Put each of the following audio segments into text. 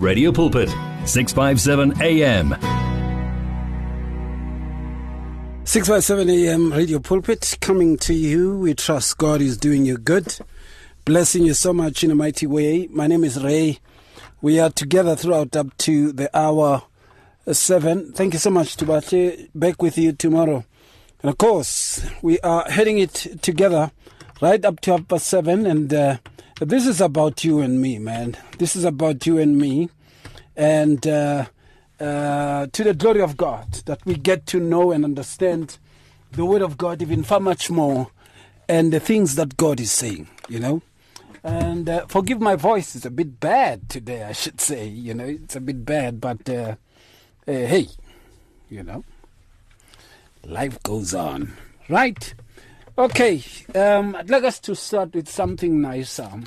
Radio Pulpit, 657 AM. 657 AM Radio Pulpit coming to you. We trust God is doing you good, blessing you so much in a mighty way. My name is Ray. We are together throughout up to the hour uh, seven. Thank you so much, Tubache. Back with you tomorrow. And of course, we are heading it together right up to half past seven. And uh, this is about you and me, man. This is about you and me. And uh, uh, to the glory of God, that we get to know and understand the Word of God even far much more and the things that God is saying, you know. And uh, forgive my voice, it's a bit bad today, I should say, you know, it's a bit bad, but uh, uh, hey, you know, life goes on, right? Okay, um, I'd like us to start with something nice. Um,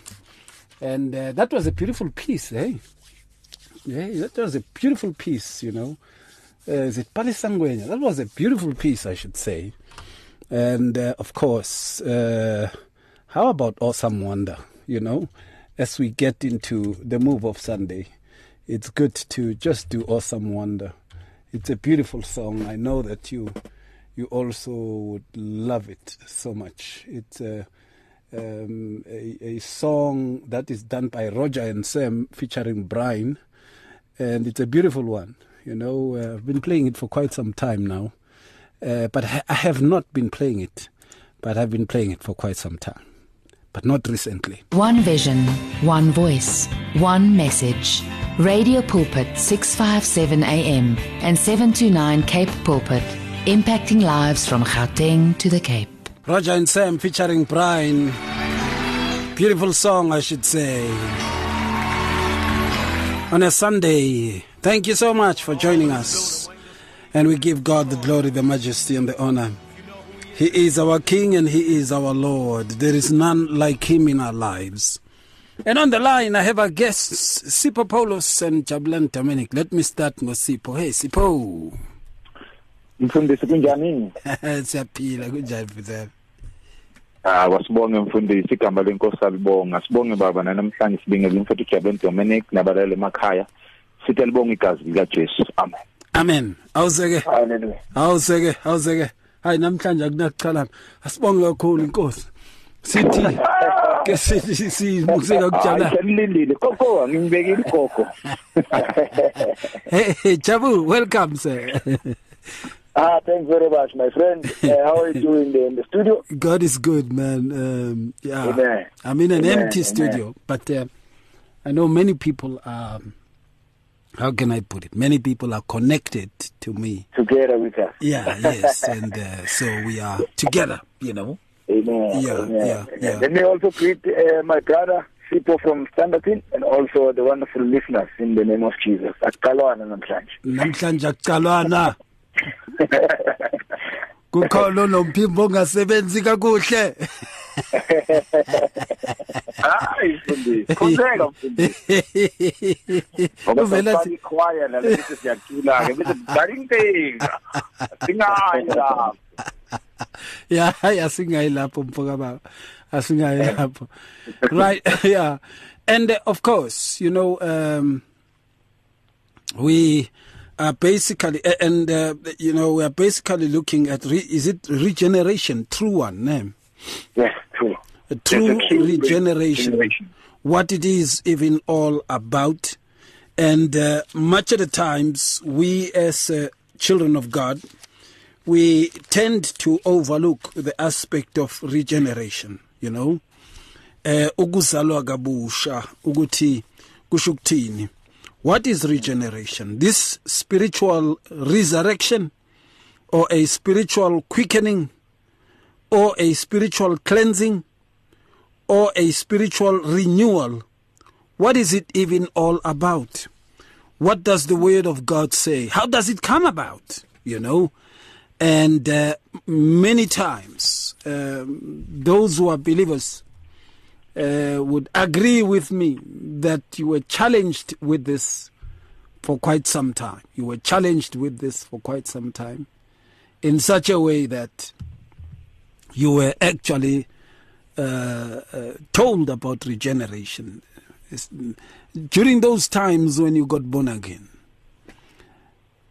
and uh, that was a beautiful piece, eh? Yeah, that was a beautiful piece, you know. Uh, is it Palisangwenya? That was a beautiful piece, I should say. And uh, of course, uh, how about Awesome Wonder? You know, as we get into the move of Sunday, it's good to just do Awesome Wonder. It's a beautiful song. I know that you you also would love it so much. It's a, um, a, a song that is done by Roger and Sam featuring Brian, and it's a beautiful one. You know, uh, I've been playing it for quite some time now, uh, but ha- I have not been playing it, but I've been playing it for quite some time, but not recently. One vision, one voice, one message. Radio Pulpit 657 AM and 729 Cape Pulpit, impacting lives from Gauteng to the Cape. Roger and Sam featuring Brian. Beautiful song, I should say. On a Sunday. Thank you so much for joining us. And we give God the glory, the majesty, and the honor. He is our King and He is our Lord. There is none like Him in our lives. And on the line, I have our guests, Sipho Paulos and Jabulani Dominic. Let me start with Sipho. Hey, Sipho. Mfundisi kunjani Siyaphila kunjani mfundisi? ah wasibonge mfundisi igama lenkosi alibonga sibonge baba namhlanje sibingele umfowethu Jabulani Dominic nabalale emakhaya sithi libonga igazi lika Jesu amen Amen. Awuzeke. haleluya Awuzeke, awuzeke. Hayi namhlanje akunakuchalana. Asibonge kakhulu inkosi. Sithi ke sithi sibukiseka kujabula. ngilindile koko ngibekile ikoko Hey, hey, Jabu, welcome sir. Ah thanks very much my friend uh, how are you doing there in the studio God is good, man. Um, yeah. Amen. I'm in an Amen, empty amen. studio, but uh, I know many people are how can I put it? Many people are connected to me. together with us Yeah, yes, and uh, so we are together, you know. amen Yeah, yeah, yeah. let me also greet uh, my brother Sipho from Standerton and also the wonderful listeners in the name of Jesus aqalwana namhlanje namhlanje akucalwana kukhona nomphimbo ongasebenzi kakuhle. Hayi mfundisi khonzeka mfundisi. Uvela sifaka ikhwaya la bese siyacula ke bese dala inkinga singayi lapho. Ya hayi asingayi lapho mfoka baba. Asingayi lapho. Right yeah. And uh, of course you know um we are basically and uh, you know we are basically looking at re, is it regeneration true one name yes true a true regeneration, regeneration. what it is even all about. And uh, much of the times, we as uh, children of God, we tend to overlook the aspect of regeneration, you know. Eh ukuzalwa kabusha ukuthi kusho ukuthini what is regeneration this spiritual resurrection or a spiritual quickening or a spiritual cleansing or a spiritual renewal. What is it even all about? What does the Word of God say? How does it come about? You know? And uh, many times, um, those who are believers uh, would agree with me that you were challenged with this for quite some time. You were challenged with this for quite some time in such a way that you were actually uh, uh, told about regeneration. It's- during those times when you got born again.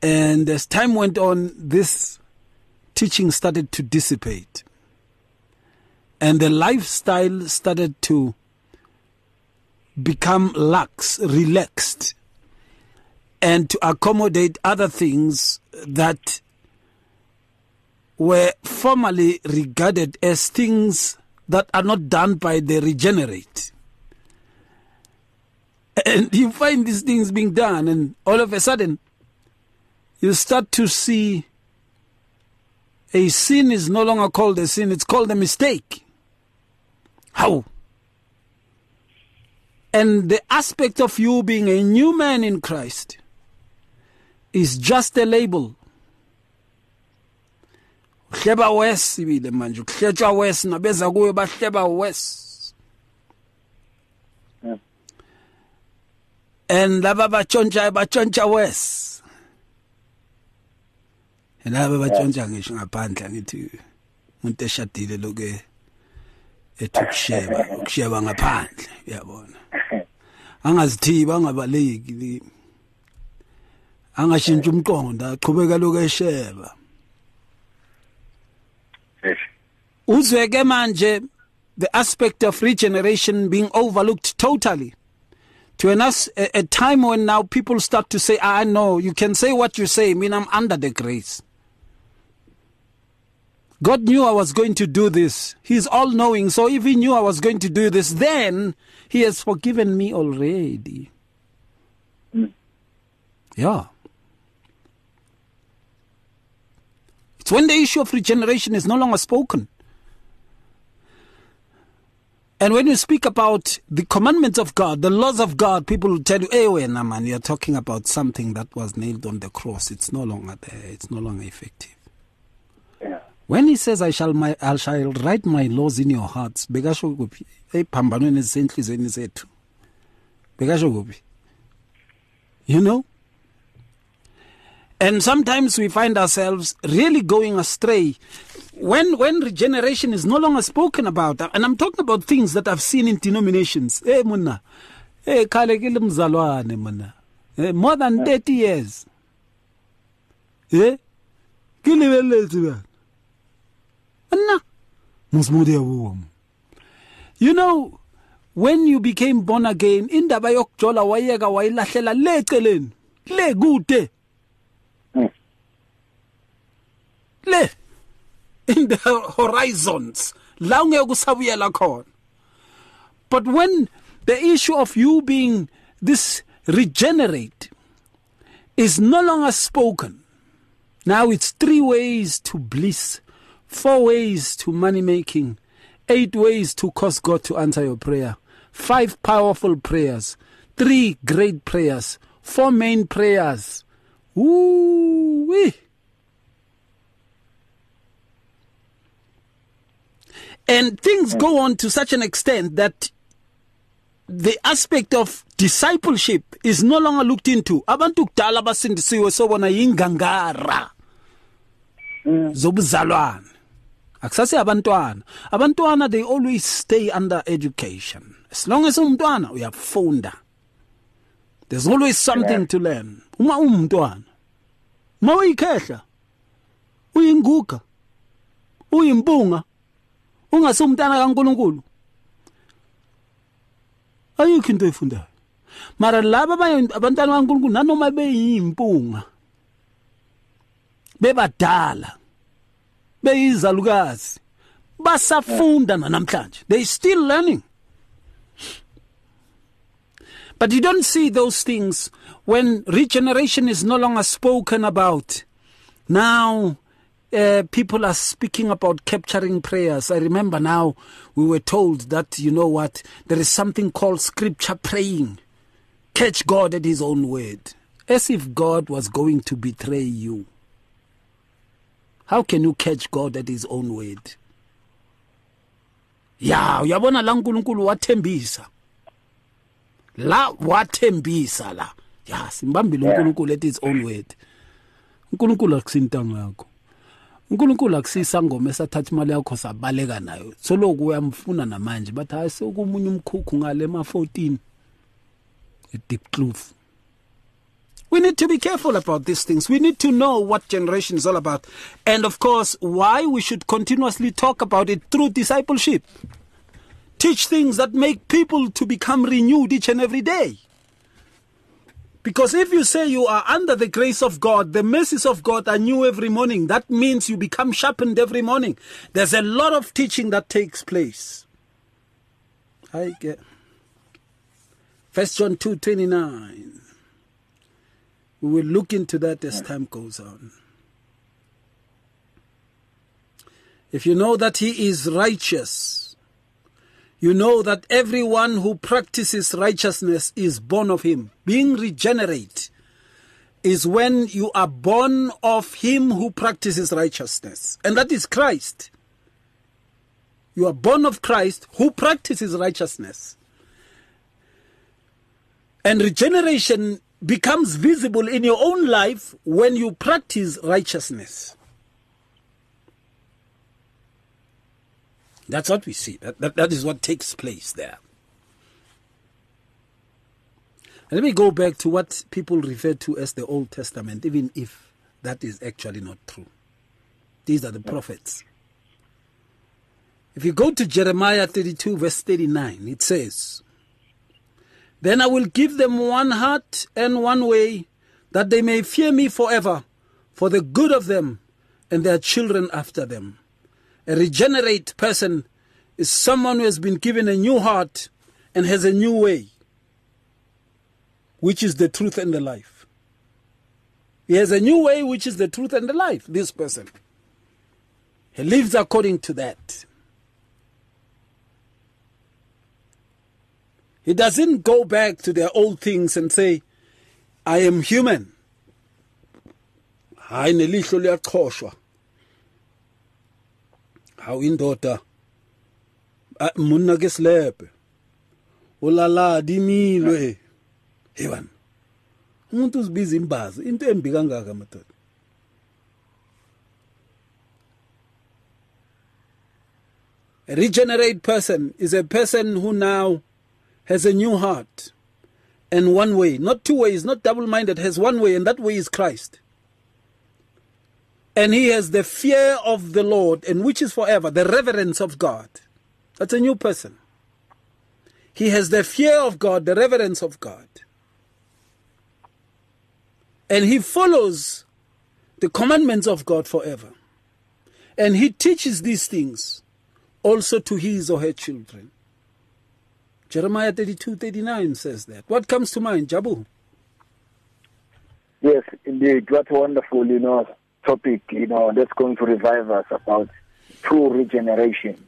And as time went on, this teaching started to dissipate. And the lifestyle started to become lax, relaxed, and to accommodate other things that were formerly regarded as things that are not done by the regenerate. And you find these things being done, and all of a sudden, you start to see a sin is no longer called a sin, it's called a mistake. How? And the aspect of you being a new man in Christ is just a label. uhleba west ibile manje ukuhletshwa west nabeza kuwe bahleba Yeah. and laba batshontsha batshontsha west laba batshontsha ngisho ngaphandle ngithi umuntu eshadile loke ethi ukusheba ukusheba ngaphandle. Uyabona? Angazithiba angabaleki angashintshi umqondo esheba. Uzweke manje the aspect of regeneration being overlooked totally. To an us, a, a time when now people start to say ah, i know you can say what you say I mean i'm under the grace god knew i was going to do this he's all knowing so if he knew i was going to do this then he has forgiven me already yeah It's when the issue of regeneration is no longer spoken. And when you speak about the commandments of God, the laws of God, people will tell you, eh, hey, wait, nah, man, you're talking about something that was nailed on the cross. It's no longer there. It's no longer effective. When he says, I shall, my, I shall write my laws in your hearts, bekasho kuphi? Eyiphambanweni ezisenhlizweni zethu. Bekasho kuphi? You know? And sometimes we find ourselves really going astray when when regeneration is no longer spoken about. And I'm talking about things that I've seen in denominations. Hey muna. Hey khale ke le mzalwane muna. Eh, more than 30 years. Eh? Bana. Nna. Musmudi yabuwa. You know when you became born again indaba yokujola wayeka wayilahlela le eceleni. Le kude. Hmm. le in the horizons la ungeke usabuyela khona but when the issue of you being this regenerate is no longer spoken now it's three ways to bliss four ways to money making. Eight ways to cause god to answer your prayer. Five powerful prayers. Three great prayers. Four main prayers. Ooh, wee. And things go on to such an extent that the aspect of discipleship is no longer looked into. Abantu kudala abasindisiwe sobona ingangara mm. zobuzalwane. Akusase abantwana. Abantwana they always stay under education. As long as umntwana uyafunda. There's always something Yeah. to learn. Uma umntwana. Uma uyikhehla. Uyinguga. Uyimpunga. ungasumntana kaNkuluNkulu ayikho into efundayo mara laba abantwana kaNkuluNkulu nanoma beyimpunga bebadala beyizalukazi basafunda namhlanje they still learning but you don't see those things when regeneration is no longer spoken about now uh, people are speaking about capturing prayers. I remember now we were told that, you know what, there is something called scripture praying. Catch God at His own word. As if God was going to betray you. How can you catch God at His own word? Ya, uyabona la uNkulunkulu wathembisa. La wathembisa la. Ya, simbambile Yeah. uNkulunkulu at His own word. uNkulunkulu akusintanga yakho. uNkulunkulu akusisangoma esathatha imali yakho sabaleka nayo soloku uyamfuna namanje bathi hayi sekumunye umkhukhu ngale ma 14 a deep kloof. We need to be careful about these things. We need to know what generation is all about. And of course, why we should continuously talk about it through discipleship. Teach things that make people to become renewed each and every day. Because if you say you are under the grace of God, the mercies of God are new every morning. That means you become sharpened every morning. There's a lot of teaching that takes place. I get First John two twenty nine. We will look into that as time goes on. If you know that he is righteous, you know that everyone who practices righteousness is born of him. Being regenerate is when you are born of him who practices righteousness, and that is Christ. You are born of Christ who practices righteousness. And regeneration becomes visible in your own life when you practice righteousness. That's what we see. That, that, that is what takes place there. Let me go back to what people refer to as the Old Testament, even if that is actually not true. These are the prophets. If you go to Jeremiah 32, verse 39, it says, Then I will give them one heart and one way, that they may fear me forever, for the good of them and their children after them. A regenerate person is someone who has been given a new heart and has a new way, which is the truth and the life. He has a new way, which is the truth and the life, this person. He lives according to that. He doesn't go back to their old things and say, I am human. hayi nelihlo liyaqhoshwa hawu indoda monna ke slepe ulala dimilwe hewan umuntu uzibiza imbazi into embi kangaka madoda? A regenerate person is a person who now has a new heart and one way, not two ways, not double minded, has one way, and that way is Christ. And he has the fear of the Lord, and which is forever, the reverence of God. That's a new person. He has the fear of God, the reverence of God. And he follows the commandments of God forever. And he teaches these things also to his or her children. Jeremiah 32 39 says that. What comes to mind, Jabu? Yes, indeed. What a wonderful, you know, topic, you know, that's going to revive us about true regeneration.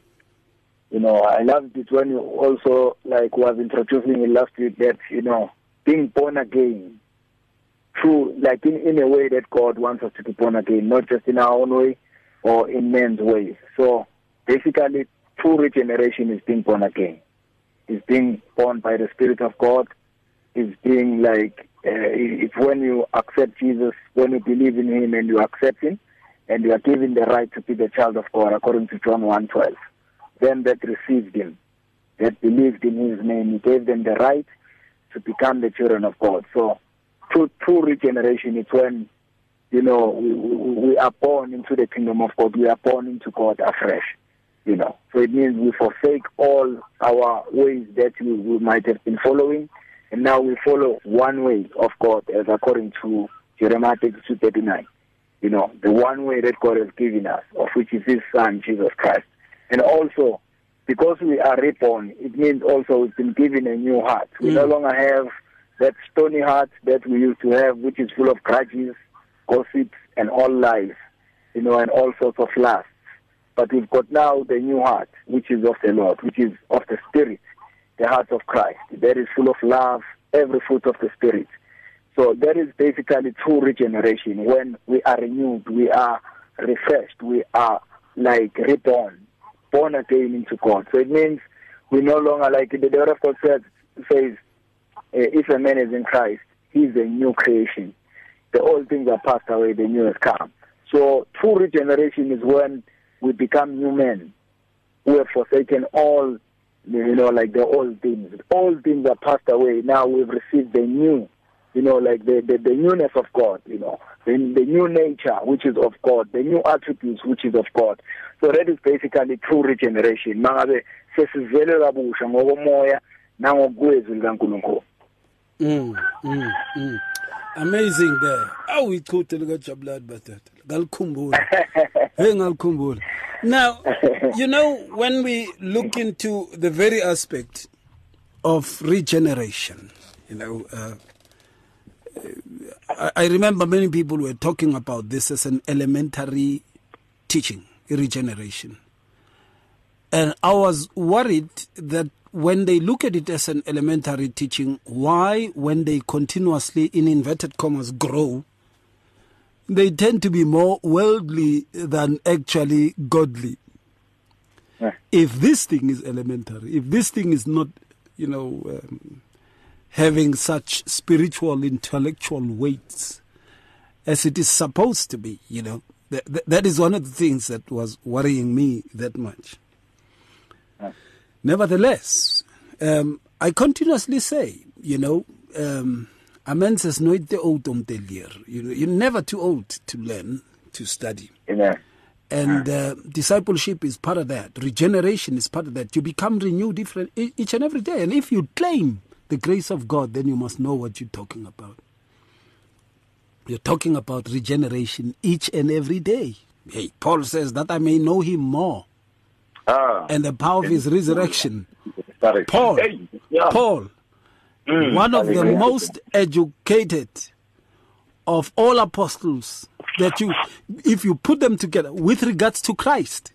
You know, I loved it when you also, like, was introducing it last week that, you know, being born again, true, like in, in a way that God wants us to be born again, not just in our own way or in man's way. So basically, true regeneration is being born again is being born by the Spirit of God, is being like, uh, it's when you accept Jesus, when you believe in Him and you accept Him, and you are given the right to be the child of God, according to John 1.12. Then that received Him, that believed in His name, He gave them the right to become the children of God. So, true, true regeneration is when, you know, we, we are born into the kingdom of God, we are born into God afresh you know. So it means we forsake all our ways that we, we might have been following, and now we follow one way of God, as according to Jeremiah 32 39. You know, the one way that God has given us, of which is His Son, Jesus Christ. And also, because we are reborn, it means also we've been given a new heart. We mm. no longer have that stony heart that we used to have, which is full of grudges, gossips, and all lies, you know, and all sorts of lust. But we've got now the new heart, which is of the Lord, which is of the Spirit, the heart of Christ. That is full of love, every fruit of the Spirit. So that is basically true regeneration. When we are renewed, we are refreshed, we are like reborn, born again into God. So it means we no longer, like the word of God says, says uh, if a man is in Christ, he is a new creation. The old things are passed away, the new has come. So true regeneration is when we become new men who have forsaken all you know, like the old things. All things are passed away. Now we've received the new, you know, like the, the, the newness of God, you know, the, the new nature, which is of God, the new attributes, which is of God. So that is basically true regeneration. Mangabe sesivele kabusha ngokomoya nangokwezwi likaNkulunkulu. Mm, mm, mm. Amazing there. Awu ichuthe lika Jabulani batata. Ngalikhumbula. Hey ngalikhumbula. Now, you know when we look into the very aspect of regeneration, you know, uh, I, I remember many people were talking about this as an elementary teaching, regeneration. And I was worried that when they look at it as an elementary teaching, why, when they continuously, in inverted commas, grow, they tend to be more worldly than actually godly. Yeah. If this thing is elementary, if this thing is not, you know, um, having such spiritual, intellectual weights as it is supposed to be, you know, that, that, that is one of the things that was worrying me that much. Nevertheless, um, I continuously say, you know, um, a man says nooit te oud om te leer. You know, you're never too old to learn, to study. Amen. And uh, discipleship is part of that. Regeneration is part of that. You become renewed different each and every day. And if you claim the grace of God, then you must know what you're talking about. You're talking about regeneration each and every day. Hey, Paul says that I may know him more Ah. and the power of his resurrection. Paul, yeah. Paul, one of the most educated of all apostles that you, if you put them together with regards to Christ,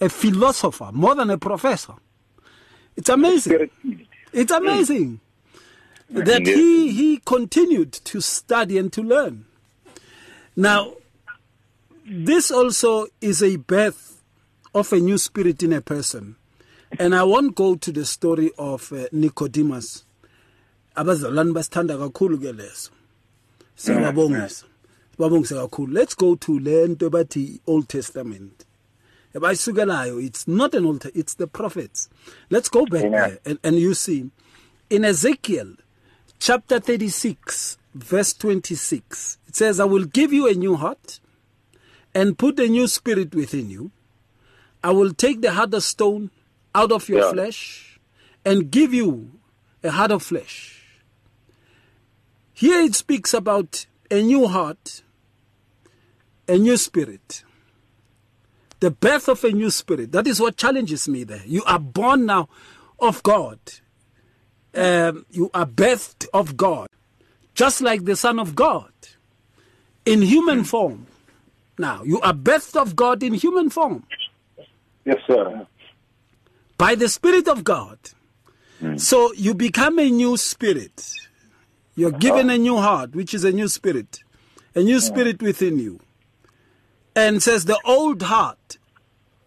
a philosopher more than a professor. It's amazing. It's amazing that he he continued to study and to learn. Now, this also is a birth of a new spirit in a person, and I won't go to the story of uh, Nicodemus. abazalwane basithanda kakhulu ke leso. Siyababongisa sibabongise kakhulu let's go to le nto bathi old testament. Abayisukelayo it's not an old it's the prophets. Let's go back Amen. there and, and you see in ezekiel chapter 36 verse 26 it says i will give you a new heart and put a new spirit within you. I will take the heart of stone out of your Yeah. flesh and give you a heart of flesh here it speaks about a new heart, a new spirit, the birth of a new spirit. That is what challenges me there. You are born now of God, um, you are birthed of God, just like the Son of God in human form. Now, you are birthed of God in human form Yes, sir. By the Spirit of God. Hmm. So you become a new spirit. You're given a new heart, which is a new spirit, a new hmm. spirit within you. And says the old heart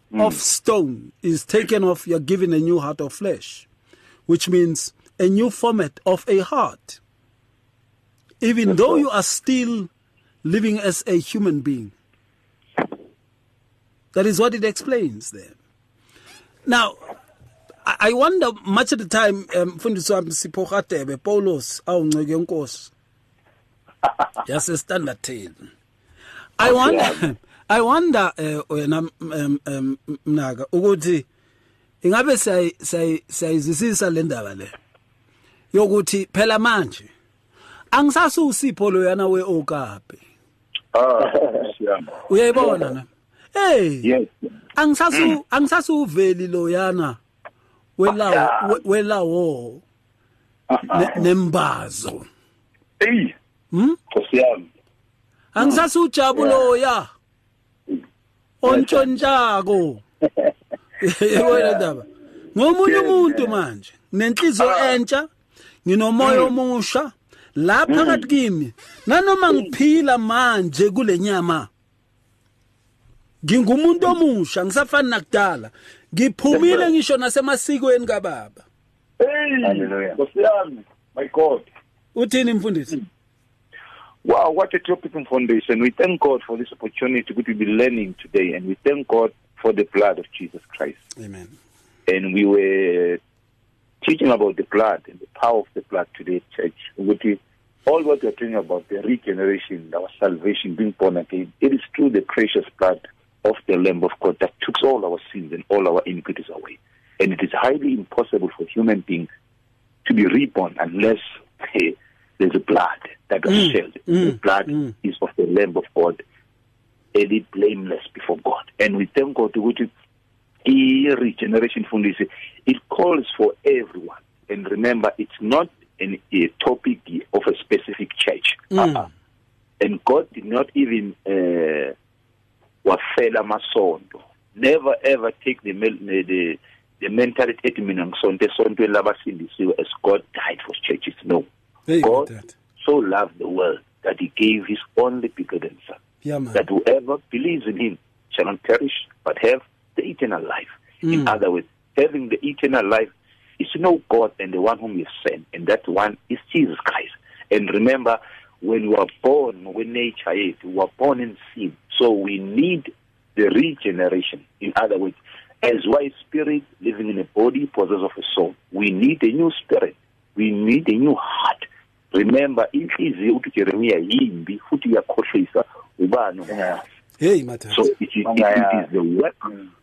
hmm. of stone is taken off, you're given a new heart of flesh, which means a new format of a heart. Even though you are still living as a human being. That is what it explains there. Now, I wonder much of the time um, mfundisi wami Sipho Gadebe Paulus awunceke inkosi. Yase standard 10. I wonder I wonder wena mnaka ukuthi ingabe say sayizisisa le ndaba le yokuthi phela manje angisasu usipho lo yana we okape. Ah siyama. Uyayibona na? Hey. Yes. Angisasu angisasu uveli lo yana. welawo welawo. Nembazo. Hey. Hm siyami angisase ujabulo ya ontshontshako yebona daba ngomunye umuntu manje nenhliziyo ah. entsha nginomoya mm. omusha lapha mm. kathi kimi nanoma mm. ngiphila manje kulenyama ngingumuntu omusha ngisafani nakudala ngiphumile ngisho nasemasikweni kababa Hey. Hallelujah. My God. uthini mfundisi hmm. Wow, what a topic foundation. We thank God for this opportunity to be learning today, and we thank God for the blood of Jesus Christ. amen and we were teaching about the blood and the power of the blood today, church. Ukuthi all what we're talking about, the regeneration, our salvation, being born again, it is through the precious blood of the Lamb of God that took all our sins and all our iniquities away. And it is highly impossible for human beings to be reborn unless hey, there's a blood that was Mm, shed. mm, the blood mm. is of the Lamb of God, and it blameless before God. And we thank God ukuthi i-regeneration fundisi it calls for everyone. And remember, it's not an, a topic of a specific church. Mm. Uh-uh. And God did not even uh, wafela amasonto. Never ever take the the the, the mentality ethi mina ngisonto esontweni labasindisiwe as God died for churches. No. Go, God so loved the world that he gave his only begotten son Yeah, man. that whoever believes in him shall not perish but have the eternal life. In Mm. other words, having the eternal life is to know God and the one whom He sent, and that one is Jesus Christ. And remember, when we are born, when nature is, we are born in sin. So we need the regeneration. In other words, as one spirit living in a body possessed of a soul, we need a new spirit. We need a new heart. Remember, inhliziyo uthi Jeremiah yimbi futhi iyakhohlisa ubani ongayazi. Hey, Matata. So it is, it, it is the work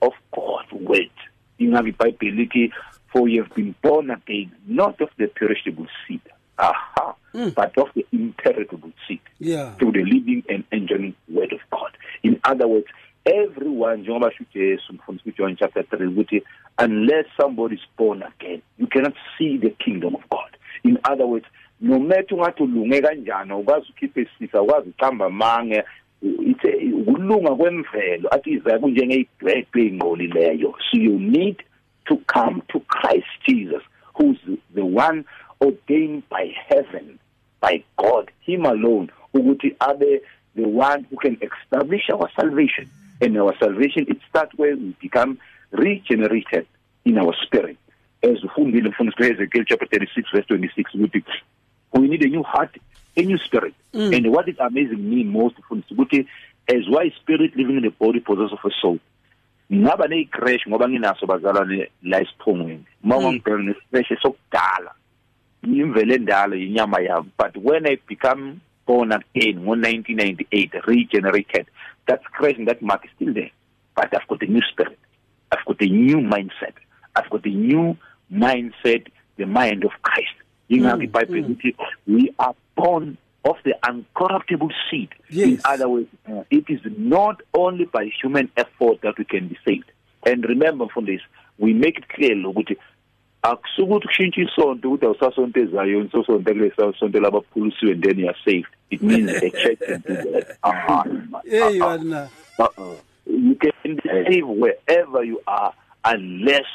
of God. Wait. Ingabi iBhayibheli lithi for you have been born again not of the perishable seed. Aha. Hmm. But of the imperishable seed. Yeah. Through the living and enduring word of God. In other words, everyone njengoba uJesu mfundisi kuJohn chapter 3 ukuthi unless somebody is born again you cannot see the kingdom of God. In other words, no matter ungathi ulunge kanjani ukwazi ukhiphe isisa ukwazi uqamba mange ithe ukulunga kwemvelo athi iza kunjengeyidwedwe ingqolileyo so you need to come to Christ Jesus who's the one ordained by heaven by God him alone ukuthi abe the one who can establish our salvation. And our salvation it starts where we become regenerated in our spirit. As mfundisi Ezekiel chapter 36 verse 26 ukuthi we need a new heart a new spirit. Mm. and what is amazing me most as why spirit living in the body possess of a soul. Ngaba ne crash ngoba nginaso bazalwane la isiphongweni uma ngibheka nespesh sokudala imvele endala inyama yami but when i become born again ngo 1998 regenerated that and that mark is still there. But i've got a new spirit. I've got a new mindset. I've got a new mindset the mind of christ. Ingakho iBhayibheli lithi mm, we are born of the uncorruptible seed. Yes. in other words uh, it is not only by human effort that we can be saved. And remember from this we make it clear ukuthi akusukuthi kushintsha isonto ukuthi awusasonto ezayo sosonto kulesa sonto labaphulisiwe and then you are saved it means the church can do that uh-huh. Hey, Uh-uh. Uh-uh. You can be saved wherever you are unless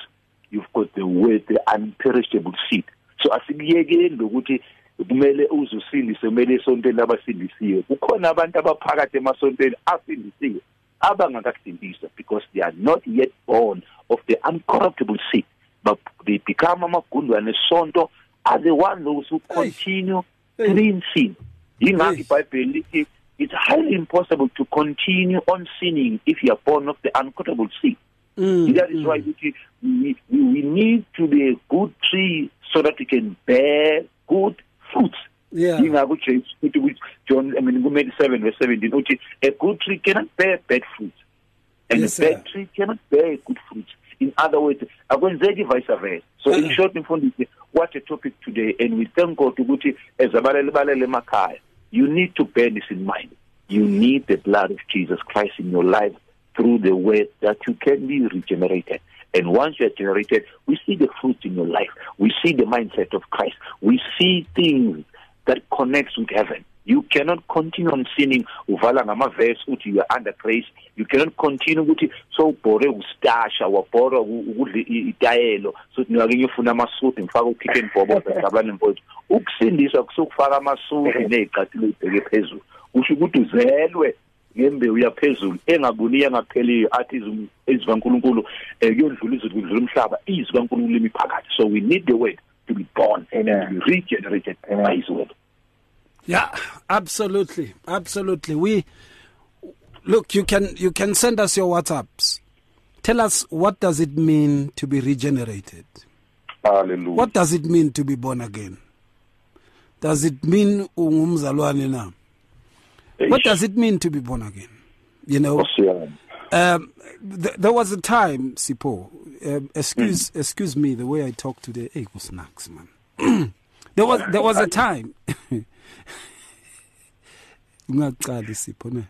you've got the word, the unperishable seed. So asikuyekeni lokuthi kumele uzusindise kumele esontweni labasindisiwe kukhona abantu abaphakathi emasontweni asindisiwe abangakasindiswa because they are not yet born of the uncorruptible seed they become amagundwane esonto are the one those who continue Hey. in sin. Yingakho iBhayibheli lithi it's highly impossible to continue on sinning if you are born of the uncorruptible seed Mm, that is why we, we we need to be a good tree so that we can bear good fruits. Yeah. ingakho James uthi John I mean Matthew 7 verse 17 uthi a good tree cannot bear bad fruits and Yes, a bad sir. tree cannot bear good fruits. In other words akwenzeki vice versa so in Uh-uh. short mfundisi what a topic today and we thank God ukuthi as abalele balele emakhaya you need to bear this in mind you need the blood of Jesus Christ in your life through the way that you can be regenerated. And once you are generated, we see the fruit in your life. We see the mindset of Christ. We see things that connects with heaven. You cannot continue on sinning. Uvala ngamaverse uthi you are under grace. You cannot continue ukuthi so bore ustasha wabhora ukudla i- itayelo. So ngake ngiyofuna amasudu ngifaka ukick and bob ngabani mfowethu ukusindiswa kusukufaka amasudu nezicathulo ibheke phezulu. Usho ukuthi uzelwe ngembewu yaphezulu engabuni yangapheliyo athi izwi izwi kaNkuluNkulu eh, kuyodlula izwi kudlula umhlaba izwi kaNkuluNkulu limi phakathi. So we need the word to be born and to be regenerated by his word. Yeah, absolutely, absolutely. We look. You can you can send us your WhatsApps. tell us what does it mean to be regenerated? Hallelujah. What does it mean to be born again? Does it mean ungumzalwane na? What does it mean to be born again? You know, um, th- there was a time, Sipho. Um, excuse, excuse me, the way I talk today. Hey, was snacks, man. there was, there was a time. Ungaqali Sipho ne.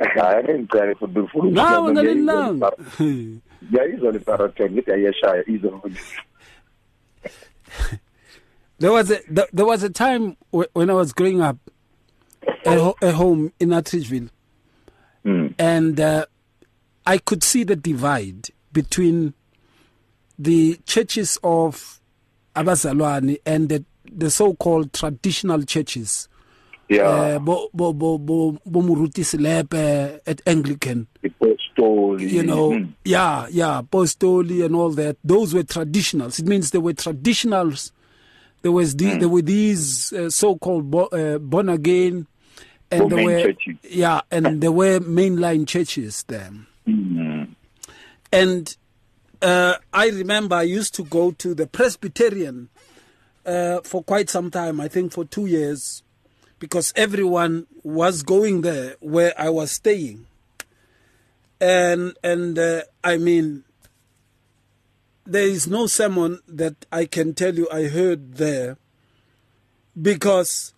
Hayi ngicela futhi ufuna Nawe ngalilanga. Ngiyayizwa le parathon ngithi ayeshaya futhi. There was a there, was a time when I was growing up at, at home in Atteridgeville, Mm. and uh, I could see the divide between the churches of Abazalwane and the, the so-called traditional churches. Yeah. Uh, bo bo bo bo bo Moruti Selepe at Anglican. Ipostoli. you know, Mm. yeah, yeah, apostoli and all that. Those were traditionals. It means they were traditionals. There was the, there were these uh, so-called bo- uh, born again, and there were churches. yeah, and there were mainline churches there. Mm. And uh, I remember I used to go to the Presbyterian uh, for quite some time. I think for two years, because everyone was going there where I was staying. And and uh, I mean, there is no sermon that I can tell you I heard there, because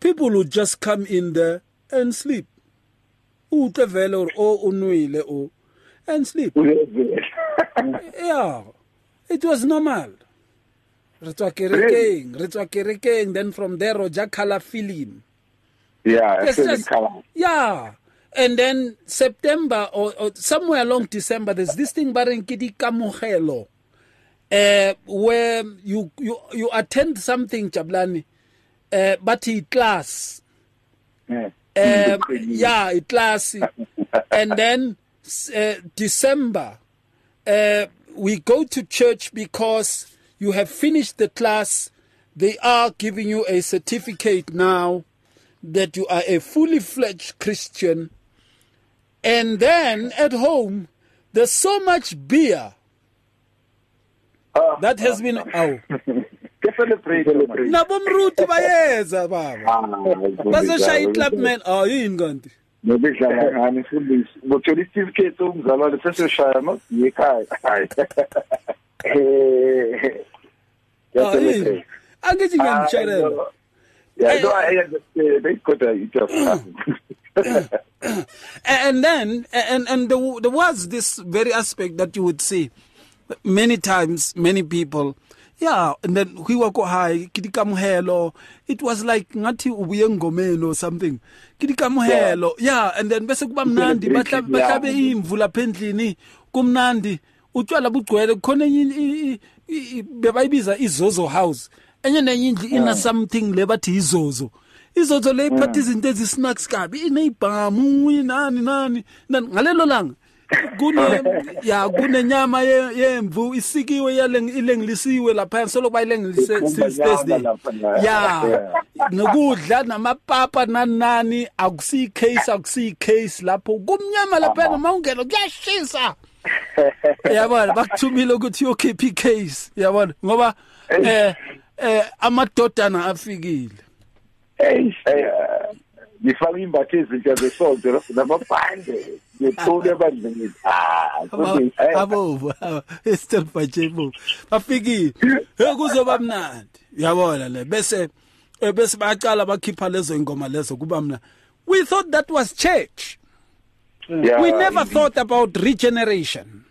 people would just come in there and sleep. And sleep. Yeah, it was normal. Re tswa kerekeng, re tswa kerekeng, then from there Roja Kala film. Yeah, It's just- colors. Yeah. And then September or, or somewhere along December, there's this thing Barenkidi Kamugelo, uh, where you, you you attend something, Jabulani, uh, but in class. Yeah. Um, yeah, it lasts. and then uh, December, uh, we go to church because you have finished the class. They are giving you a certificate now that you are a fully fledged Christian. And then at home, there's so much beer Ah, that has been. Oh, celebrate nabomruti bayeza baba. Bazoshaya iclub man. Oh, yini kanti? Nobidlala ngani fundisi. Ngothola certificate umzalwane sesiyoshaya masiye ekhaya. Hayi. Eh. Angithi ngiyamtshelela. Yeah, no, I. They got a up. and then and and there, there was this very aspect that you would see many times many people yeah and then we were go high kidikamuhelo it was like ngathi ubuye engomeni or something. Kidikamuhelo yeah. And then bese kuba mnandi bahla- bahlabe imvu lapha endlini kumnandi. Utshwala bugcwele khona enye bebayibiza izozo house. Enye nenye indlu ina something le bathi izozo. Izozo le iphatha izinto ezisnacks kabi ineyibhamu inani nani nani. Ngalelo langa kune ya kunenyama ye- yemvu isikiwe yaleng- ilengilisiwe lapha solo bayilengilise Thursday ya nokudla namapapa nani nani akusiyi case akusiyi case lapho. Kumnyama lapha noma ungena kuyashisa. Yabona bakuthumile ukuthi uyokhipha icase. Yabona ngoba eh eh amadodana afikile. Hey, ngifaka imbatho ezintsha zesonto namabhande. Ngethule ebandleni ah eh, abovu still bajebo bafikile. Hey kuzoba mnandi. Uyabona le bese eh, bese bayaqala bakhipha lezo ingoma lezo kuba mna we thought that was church. Yeah, we never indeed. thought about regeneration.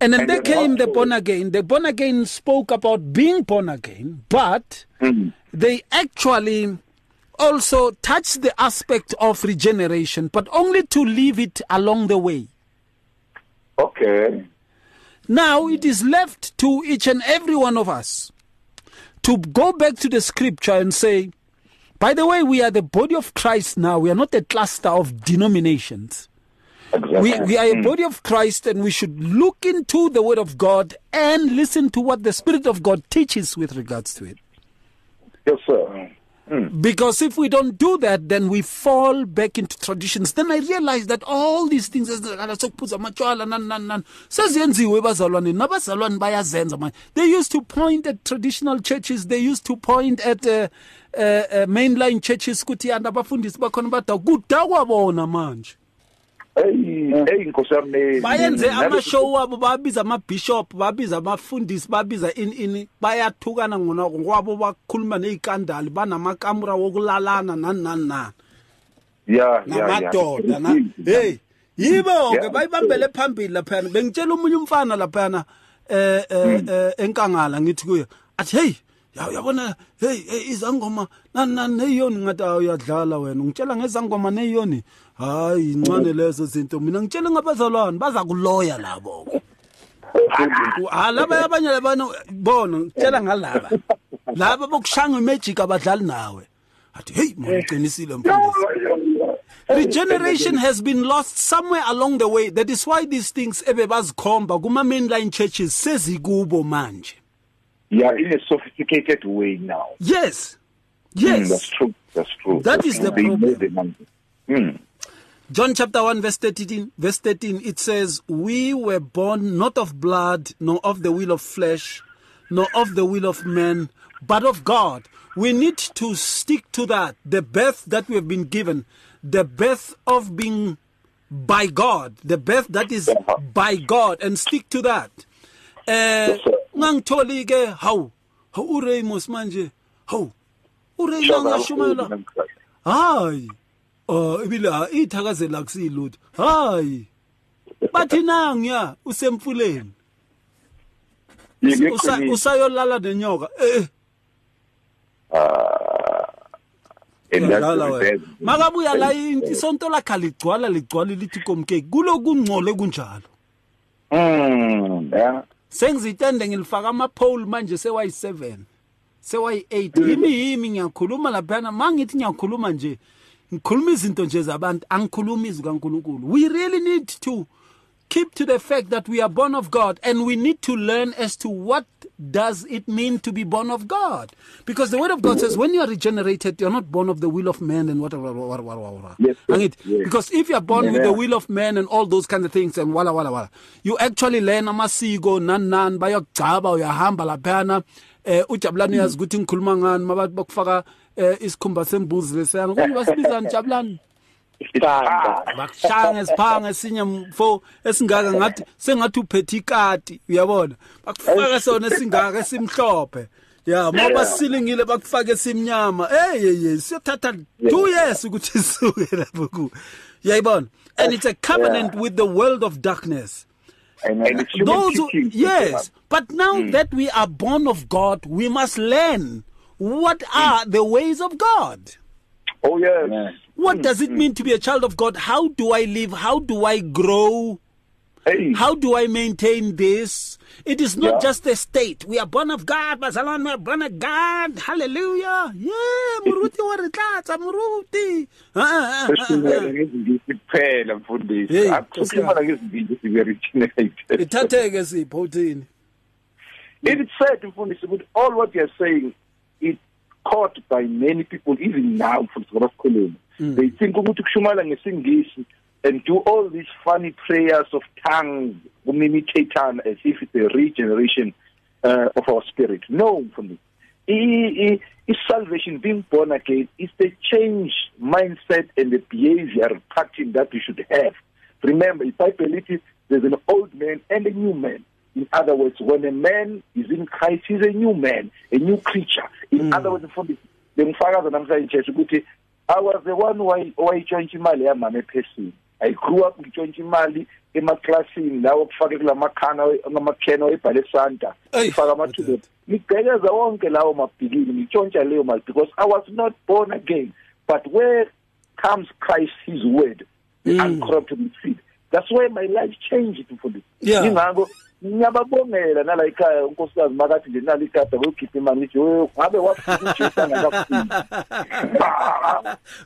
And then And then came the born again. The born again spoke about being born again, but Mm. they actually also touch the aspect of regeneration, but only to leave it along the way. okay Now it is left to each and every one of us to go back to the scripture and say, by the way, we are the body of Christ now. We are not a cluster of denominations. exactly. we, we are a Mm. body of Christ and we should look into the Word of God and listen to what the Spirit of God teaches with regards to it. yes sir Because if we don't do that, then we fall back into traditions. Then I realized that all these things sokuphuza amatshwala nani nani nani seziyenziwe bazalwane nabazalwane bayazenza manje. They used to point at traditional churches. They used to point at uh, uh, uh, mainline churches ukuthi yana abafundisi bakhona bada kudakwa bona manje. Hey hey inkosi yami bayenze ama-show wabo babiza ama-bishop babiza abafundisi babiza ini ini bayathukana ngonako ngokwabo bakhuluma ney'kandali banamakamera wokulalana nani nani nani. Yeah namadoda na hey yibo-ke bayibambele phambili laphayana. Bengitshela omunye umfana laphayana eh eh eh, enkangala ngithi kuye athi hey ya uyabona hey hey, izangoma nani nani neyoni ngathi awu uyadlala wena ngitshela ngezangoma neyoni? Hayi incane lezo zinto mina ngitshele ngabazalwane baza kuloya labo. Ha laba abanye labana bona ngitshela ngalaba laba bokushanga imagic abadlali nawe. Athi hey manje uqinisile mfundisi. Regeneration has been lost somewhere along the way that is why these things ebebazikhomba kuma mainline churches sezikubo manje. Yeah in a sophisticated way now yes Mm, yes that's true that's true That That's is the true. They know problem. the. Mm. John chapter 1 verse 13 verse 13 it says we were born not of blood nor of the will of flesh nor of the will of man but of God we need to stick to that the birth that we have been given the birth of being by God the birth that is by God and stick to that sir. Ngangitholi ke hawu hawu uRamos manje hawu uRay ngashumayela hayi oh ibile ha ithakazela kusilutho hayi. Bathi nangiya usemfuleni. Usayolala nenyoka eh wena. bad- makabuya la isonto lakhe ligcwala ligcwala lithi komkeki. Kulokungcole kunjalo. Mm, yeah. Sengizitende ngilifaka ama-pole manje sewayi-7 sewayi-8 yimi yimi ngiyakhuluma laphana ma ngithi ngiyakhuluma nje ngikhuluma izinto nje zabantu angikhuluma izwi kankulunkulu. We really need to keep to the fact that we are born of god and we need to learn as to what does it mean to be born of god because the word of god says when you are regenerated you're not born of the will of man and whatever whatever, whatever. Yes. Angithi? Yes. because if you're born with the will of man and all those kinds of things and wala wala wala you actually learn amasiko nani nani bayokugcaba uyahamba laphana eh ujabulani uyazi ukuthi ngikhuluma ngani mabathi bakufaka eh isikhumba sembuzi lesiyana konje basibizani jabulani Ah, bakushanga esiphanga esinye mfo esingaka ngathi sengathi uphethe ikati uyabona? Bakufaka sona esingaka esimhlophe. Ya uma basilingile bakufake esimnyama. Siyothatha 2 years ukuthi isuke lapho ku. Yayibona? And it's a covenant with the world of darkness. And it's those who, yes. but now that we are born of god we must learn what are the ways of god. Oh yes. What hmm, does it hmm. mean to be a child of god how do i live how do i grow Hey. how do I maintain this? It is not Yeah. just a state. We are born of God, Bazalwane, we are born of God. Hallelujah. Yeah, Muruti wa re Muruti. Kuphela mfundisi akukhuluma ngezindisi sibe regenerated Ithatheke sipho uthini? It's said, Mfundisi, with all what you're saying, caught by many people, even now, Mfundisi Ngabasikhuluma. They think ukuthi kushumayela ngesingisi and do all these funny prayers of tongues, kumimicatana as if it's a regeneration uh, of our spirit. No, Mfundisi. I- i- i- salvation, being born again, is the change mindset and the behavior pattern that we should have. Remember, in Bible, is, there's an old man and a new man. In other words, when a man is in Christ, he's a new man, a new creature. In other words, mfundisi, bengifakaza namhlanje ukuthi I was the one who I- owayitshontsha imali yamama ephesini. I grew up ngitshontsha imali emaklasini lawo kufake kulamakhana ngamakhena oyibhale santa ifaka amathuluzi ngigqekeza wonke lawo mabhilini ngitshontsha leyo mali because I was not born again. But where comes Christ his word the uncorruptible seed. That's why my life changed for mfundisi Yeah. ingakho ngiyababongela nala ekhaya unkosikazi makathi nje nala igada imali ngabe wafika ujesu angakafiki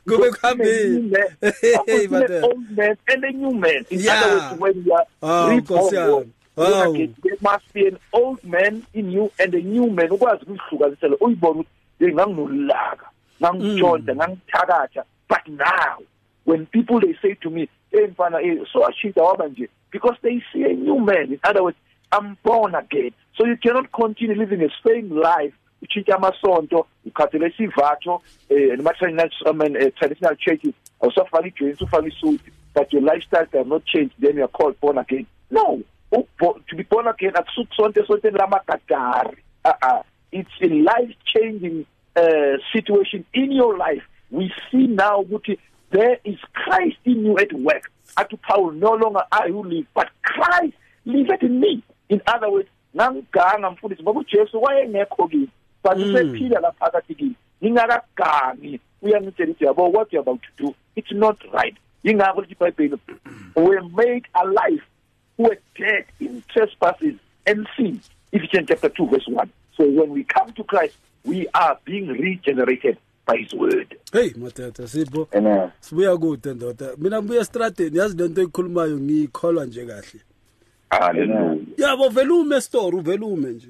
Kube kuhambile. Old man and a new man. In Yeah. other words when you oh, are reborn, Nkosi yami. born oh. again, there must be an old man in you and a new man. Ukwazi ukuzihlukanisela uyibone ukuthi nganginolaka ngangitshonda mm. ngangithakatha but now when people they say to me hey mfana so ashita waba nje because they see a new man. In other words i'm born again. So you cannot continue living a same life uchitha amasonto ukhathele isivatho eh noma traditional traditional churches. Awusafaka ijeans ufaka isuit but your lifestyle does not change then you are called born again. No. To be born again akusukusonto sonto lamagadari. Uh uh it's a life changing uh, situation in your life. We see now ukuthi there is Christ in you at work. Athi Paul no longer I who live but Christ liveth in me in other words ngangiganga mfundisi ngoba uJesu wayengekho kimi. But Mm. usephila lapha phakathi kimi. Ngingakagangi uyangitshela ukuthi yabo what you about to do it's not right. Ingakho lithi iBhayibheli we made alive who were dead in trespasses and sin. Ephesians chapter 2 verse 1 so when we come to Christ we are being regenerated by his word. Hey matata sipho. Amen. Sibuya kude ndoda. Mina ngibuya estradeni yazi lento eyikhulumayo ngiyikholwa nje kahle. Hallelujah. Yabo vele ume store uvele ume nje.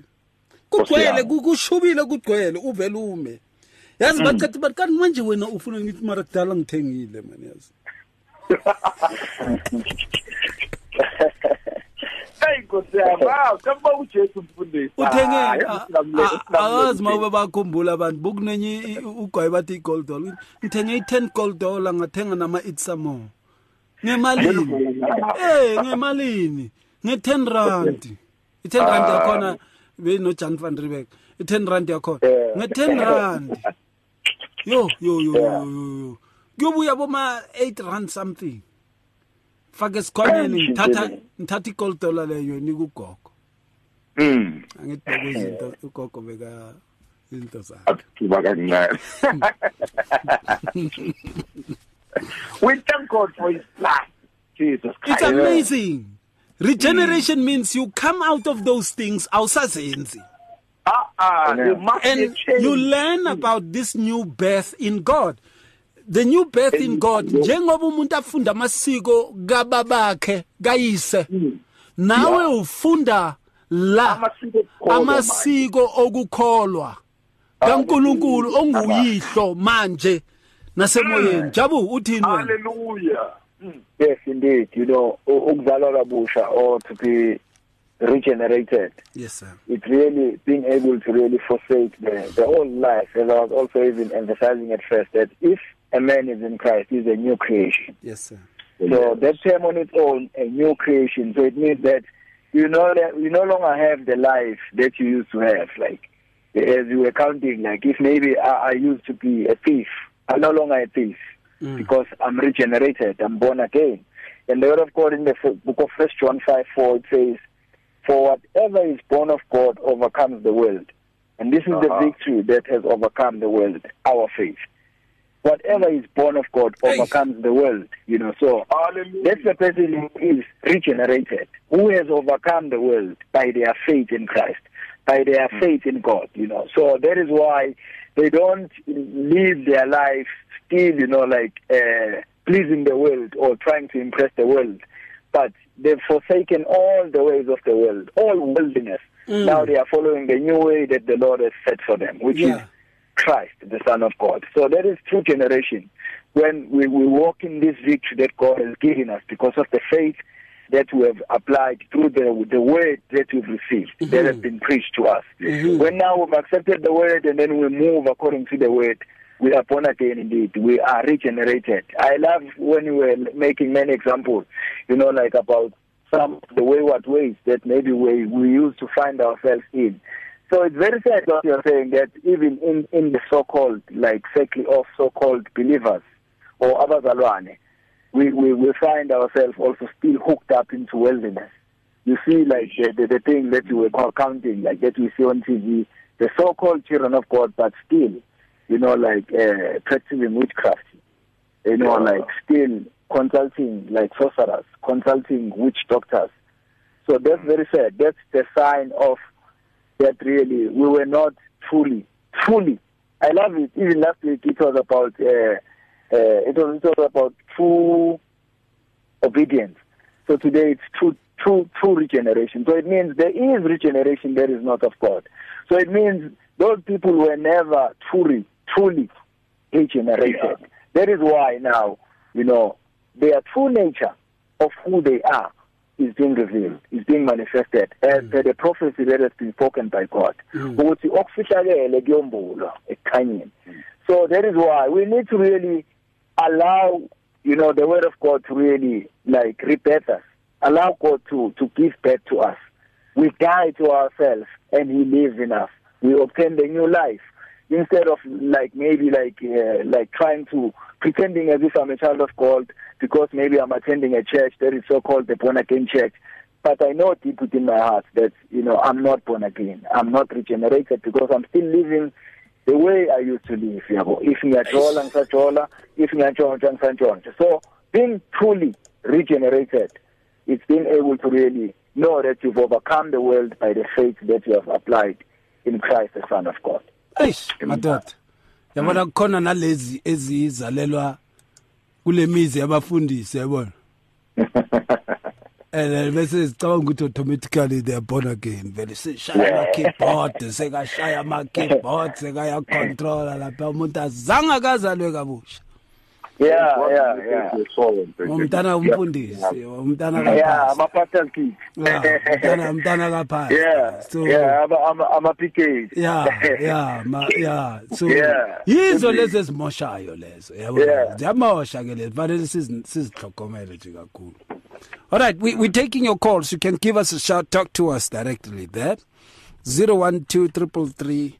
Kugcwele yami. ku- kushubile kugcwele uvele ume yazi bacathi bathi kanti manje wena ufuna ngithi mara kudala ngithengile mani yazi. Hey nkosi yami wow kamba uJesu mfundisi uthenge Ah, a- yazi a- silamulele, awazi silamulele. uma bakhumbula abantu. Bukunenye i- ugwayi bathi i-gold dollar. Ngithenge i-10 gold dollar ngathenga nama-itsamore ngemalini? Eh ngemalini? Nge-10 rand i-10 rand yakhona benojan van riebeck i-10 rand yakhona Eh. nge-10 rand yo yo yo yo, yo, yo. kuyobuya boma-8 rand something fake esikhwanyeni Eh, ngithatha shitele. ngithatha i-gold dollar leyo nikugogo Mm. angithi beke izinto ugogo beka izinto zakhe Akuthuba kancane. We thank God for his blood. Jesus it's Christ. amazing regeneration means you come out of those things awusazenzi. Ah, ah, Amen. must and you learn about this new birth in God. The new birth in God njengoba umuntu afunda amasiko kababakhe kayise. Nawe ufunda la Amasiko okukholwa amasiko okukholwa. kaNkuluNkulu onguyihlo manje nasemoyeni. Jabu uthini wena? Hallelujah. Yes indeed you know ukuzalwa kabusha or to be regenerated yes sir it's really being able to really forsake the, the old life. As I was also even emphasizing at first that if a man is in Christ, he's a new creation. yes sir So that term on its own, a new creation. So it means that you know that you no longer have the life that you used to have. Like as you were counting, like if maybe I, I used to be a thief, I'm no longer a thief because I'm regenerated. I'm born again. And the word of God in the book of First John five four it says, "For whatever is born of God overcomes the world." And this is the Uh-huh. victory that has overcome the world, our faith. Whatever is born of God Hey. overcomes the world, you know. So Hallelujah. that's the person who is regenerated, who has overcome the world by their faith in Christ, by their faith in God, you know. So that is why they don't live their life still, you know, like uh, pleasing the world or trying to impress the world, but they've forsaken all the ways of the world, all worldliness. Mm. Now they are following the new way that the Lord has set for them, which is Christ, the Son of God. So that is true generation. When we, we walk in this victory that God has given us because of the faith that we have applied through the the word that we've received, that has mm-hmm. been preached to us. Mm-hmm. When now we've accepted the word and then we move according to the word, we are born again indeed. We are regenerated. I love when you were making many examples, you know, like about some of the wayward ways that maybe we, we used to find ourselves in. So it's very sad what you're saying that even in, in the so-called, like circle of so-called believers or abazalwane, we, we, we find ourselves also still hooked up into worldliness. You see, like the, the, the thing that you were counting, like that we see on TV, the so-called children of God, but still, you know, like uh, practicing witchcraft, you know, like still consulting like sorcerers, consulting witch doctors. So that's very sad. That's the sign of that really we were not fully, fully. I love it. Even last week it was about uh, uh, it was it was about true obedience. So today it's true true true regeneration. So it means there is regeneration there is not of God. So it means those people were never truly truly regenerated. Yeah. That is why now, you know, their true nature of who they are is being revealed, is being manifested as mm. per the prophecy that has been spoken by God. Mm. Mm. So that is why we need to really allow, you know, the word of God to really like rebirth us, allow God to, to give birth to us. We die to ourselves and He lives in us. We obtain the new life instead of like maybe like uh, like trying to pretending as if I'm a child of God because maybe I'm attending a church that is so called the born again church. But I know deep within my heart that you know I'm not born again. I'm not regenerated because I'm still living the way I used to live. You Yabo. If ngiyajola ngisajola, if ngiyantshontsha ngisantshontsha. So being truly regenerated, it's being able to really know that you've overcome the world by the faith that you have applied in Christ the Son of God. Eish madoda yabona kukhona nalezi ezizalelwa kule mizi yabafundisi yabona and bese sicabanga ukuthi automatically they are born again. Vele seshaya ama keyboard sekashaya ama keyboard sekaya controller lapha. Umuntu azange akazalwe kabusha. Yeah yeah yeah. umntana umfundisi umntana kapasi yeah ama pastor kids umntana umntana kapasi yeah so yeah ama ama PK yeah yeah ma yeah so yizo lezi ezimoshayo lezo yabo? Ziyamosha ke lezi fanele sizihlokomele nje kakhulu. All right we we taking your calls. You can give us a shout talk to us directly there. 012333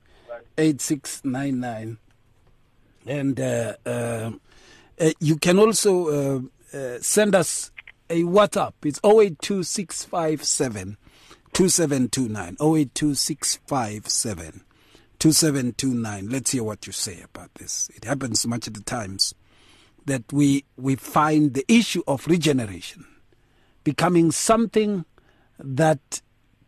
8699 and uh, uh uh, you can also uh, uh, send us a WhatsApp. It's 082657 2729. 082657 2729. Let's hear what you say about this. It happens much of the times that we, we find the issue of regeneration becoming something that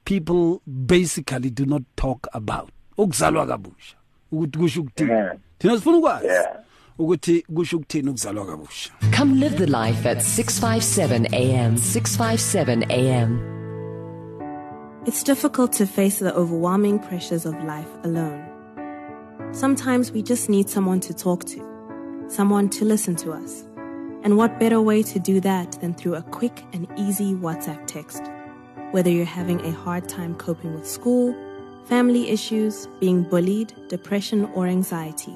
people basically do not talk about. ukuzalwa kabusha ukuthi kusho ukuthini thina sifuna ukwazi ukuthi kusho ukuthini ukuzalwa kabusha come live the life at 657 am 657 am It's difficult to face the overwhelming pressures of life alone. Sometimes we just need someone to talk to, someone to listen to us. And what better way to do that than through a quick and easy WhatsApp text? Whether you're having a hard time coping with school, family issues, being bullied, depression, or anxiety,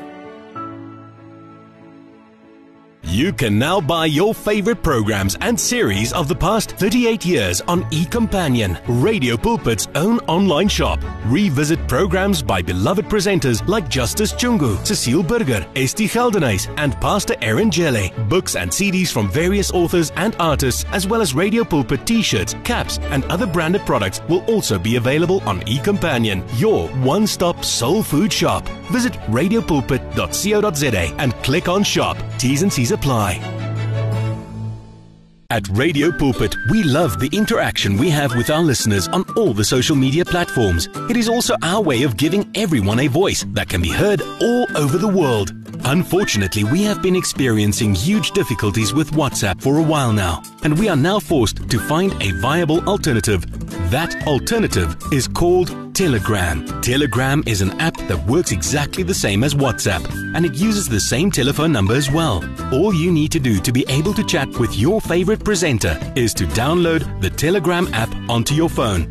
You can now buy your favorite programs and series of the past 38 years on eCompanion, Radio Pulpit's own online shop. Revisit programs by beloved presenters like Justice Chungu, Cecile Burger, Esti Geldenhuys, and Pastor Aaron Jelle. Books and CDs from various authors and artists, as well as Radio Pulpit t-shirts, caps, and other branded products will also be available on eCompanion, your one-stop soul food shop. Visit radiopulpit.co.za and click on shop. T's and C's apply. At Radio Pulpit, we love the interaction we have with our listeners on all the social media platforms. It is also our way of giving everyone a voice that can be heard all over the world. Unfortunately, we have been experiencing huge difficulties with WhatsApp for a while now, and we are now forced to find a viable alternative. That alternative is called Telegram. Telegram is an app that works exactly the same as WhatsApp and it uses the same telephone number as well. All you need to do to be able to chat with your favorite presenter is to download the Telegram app onto your phone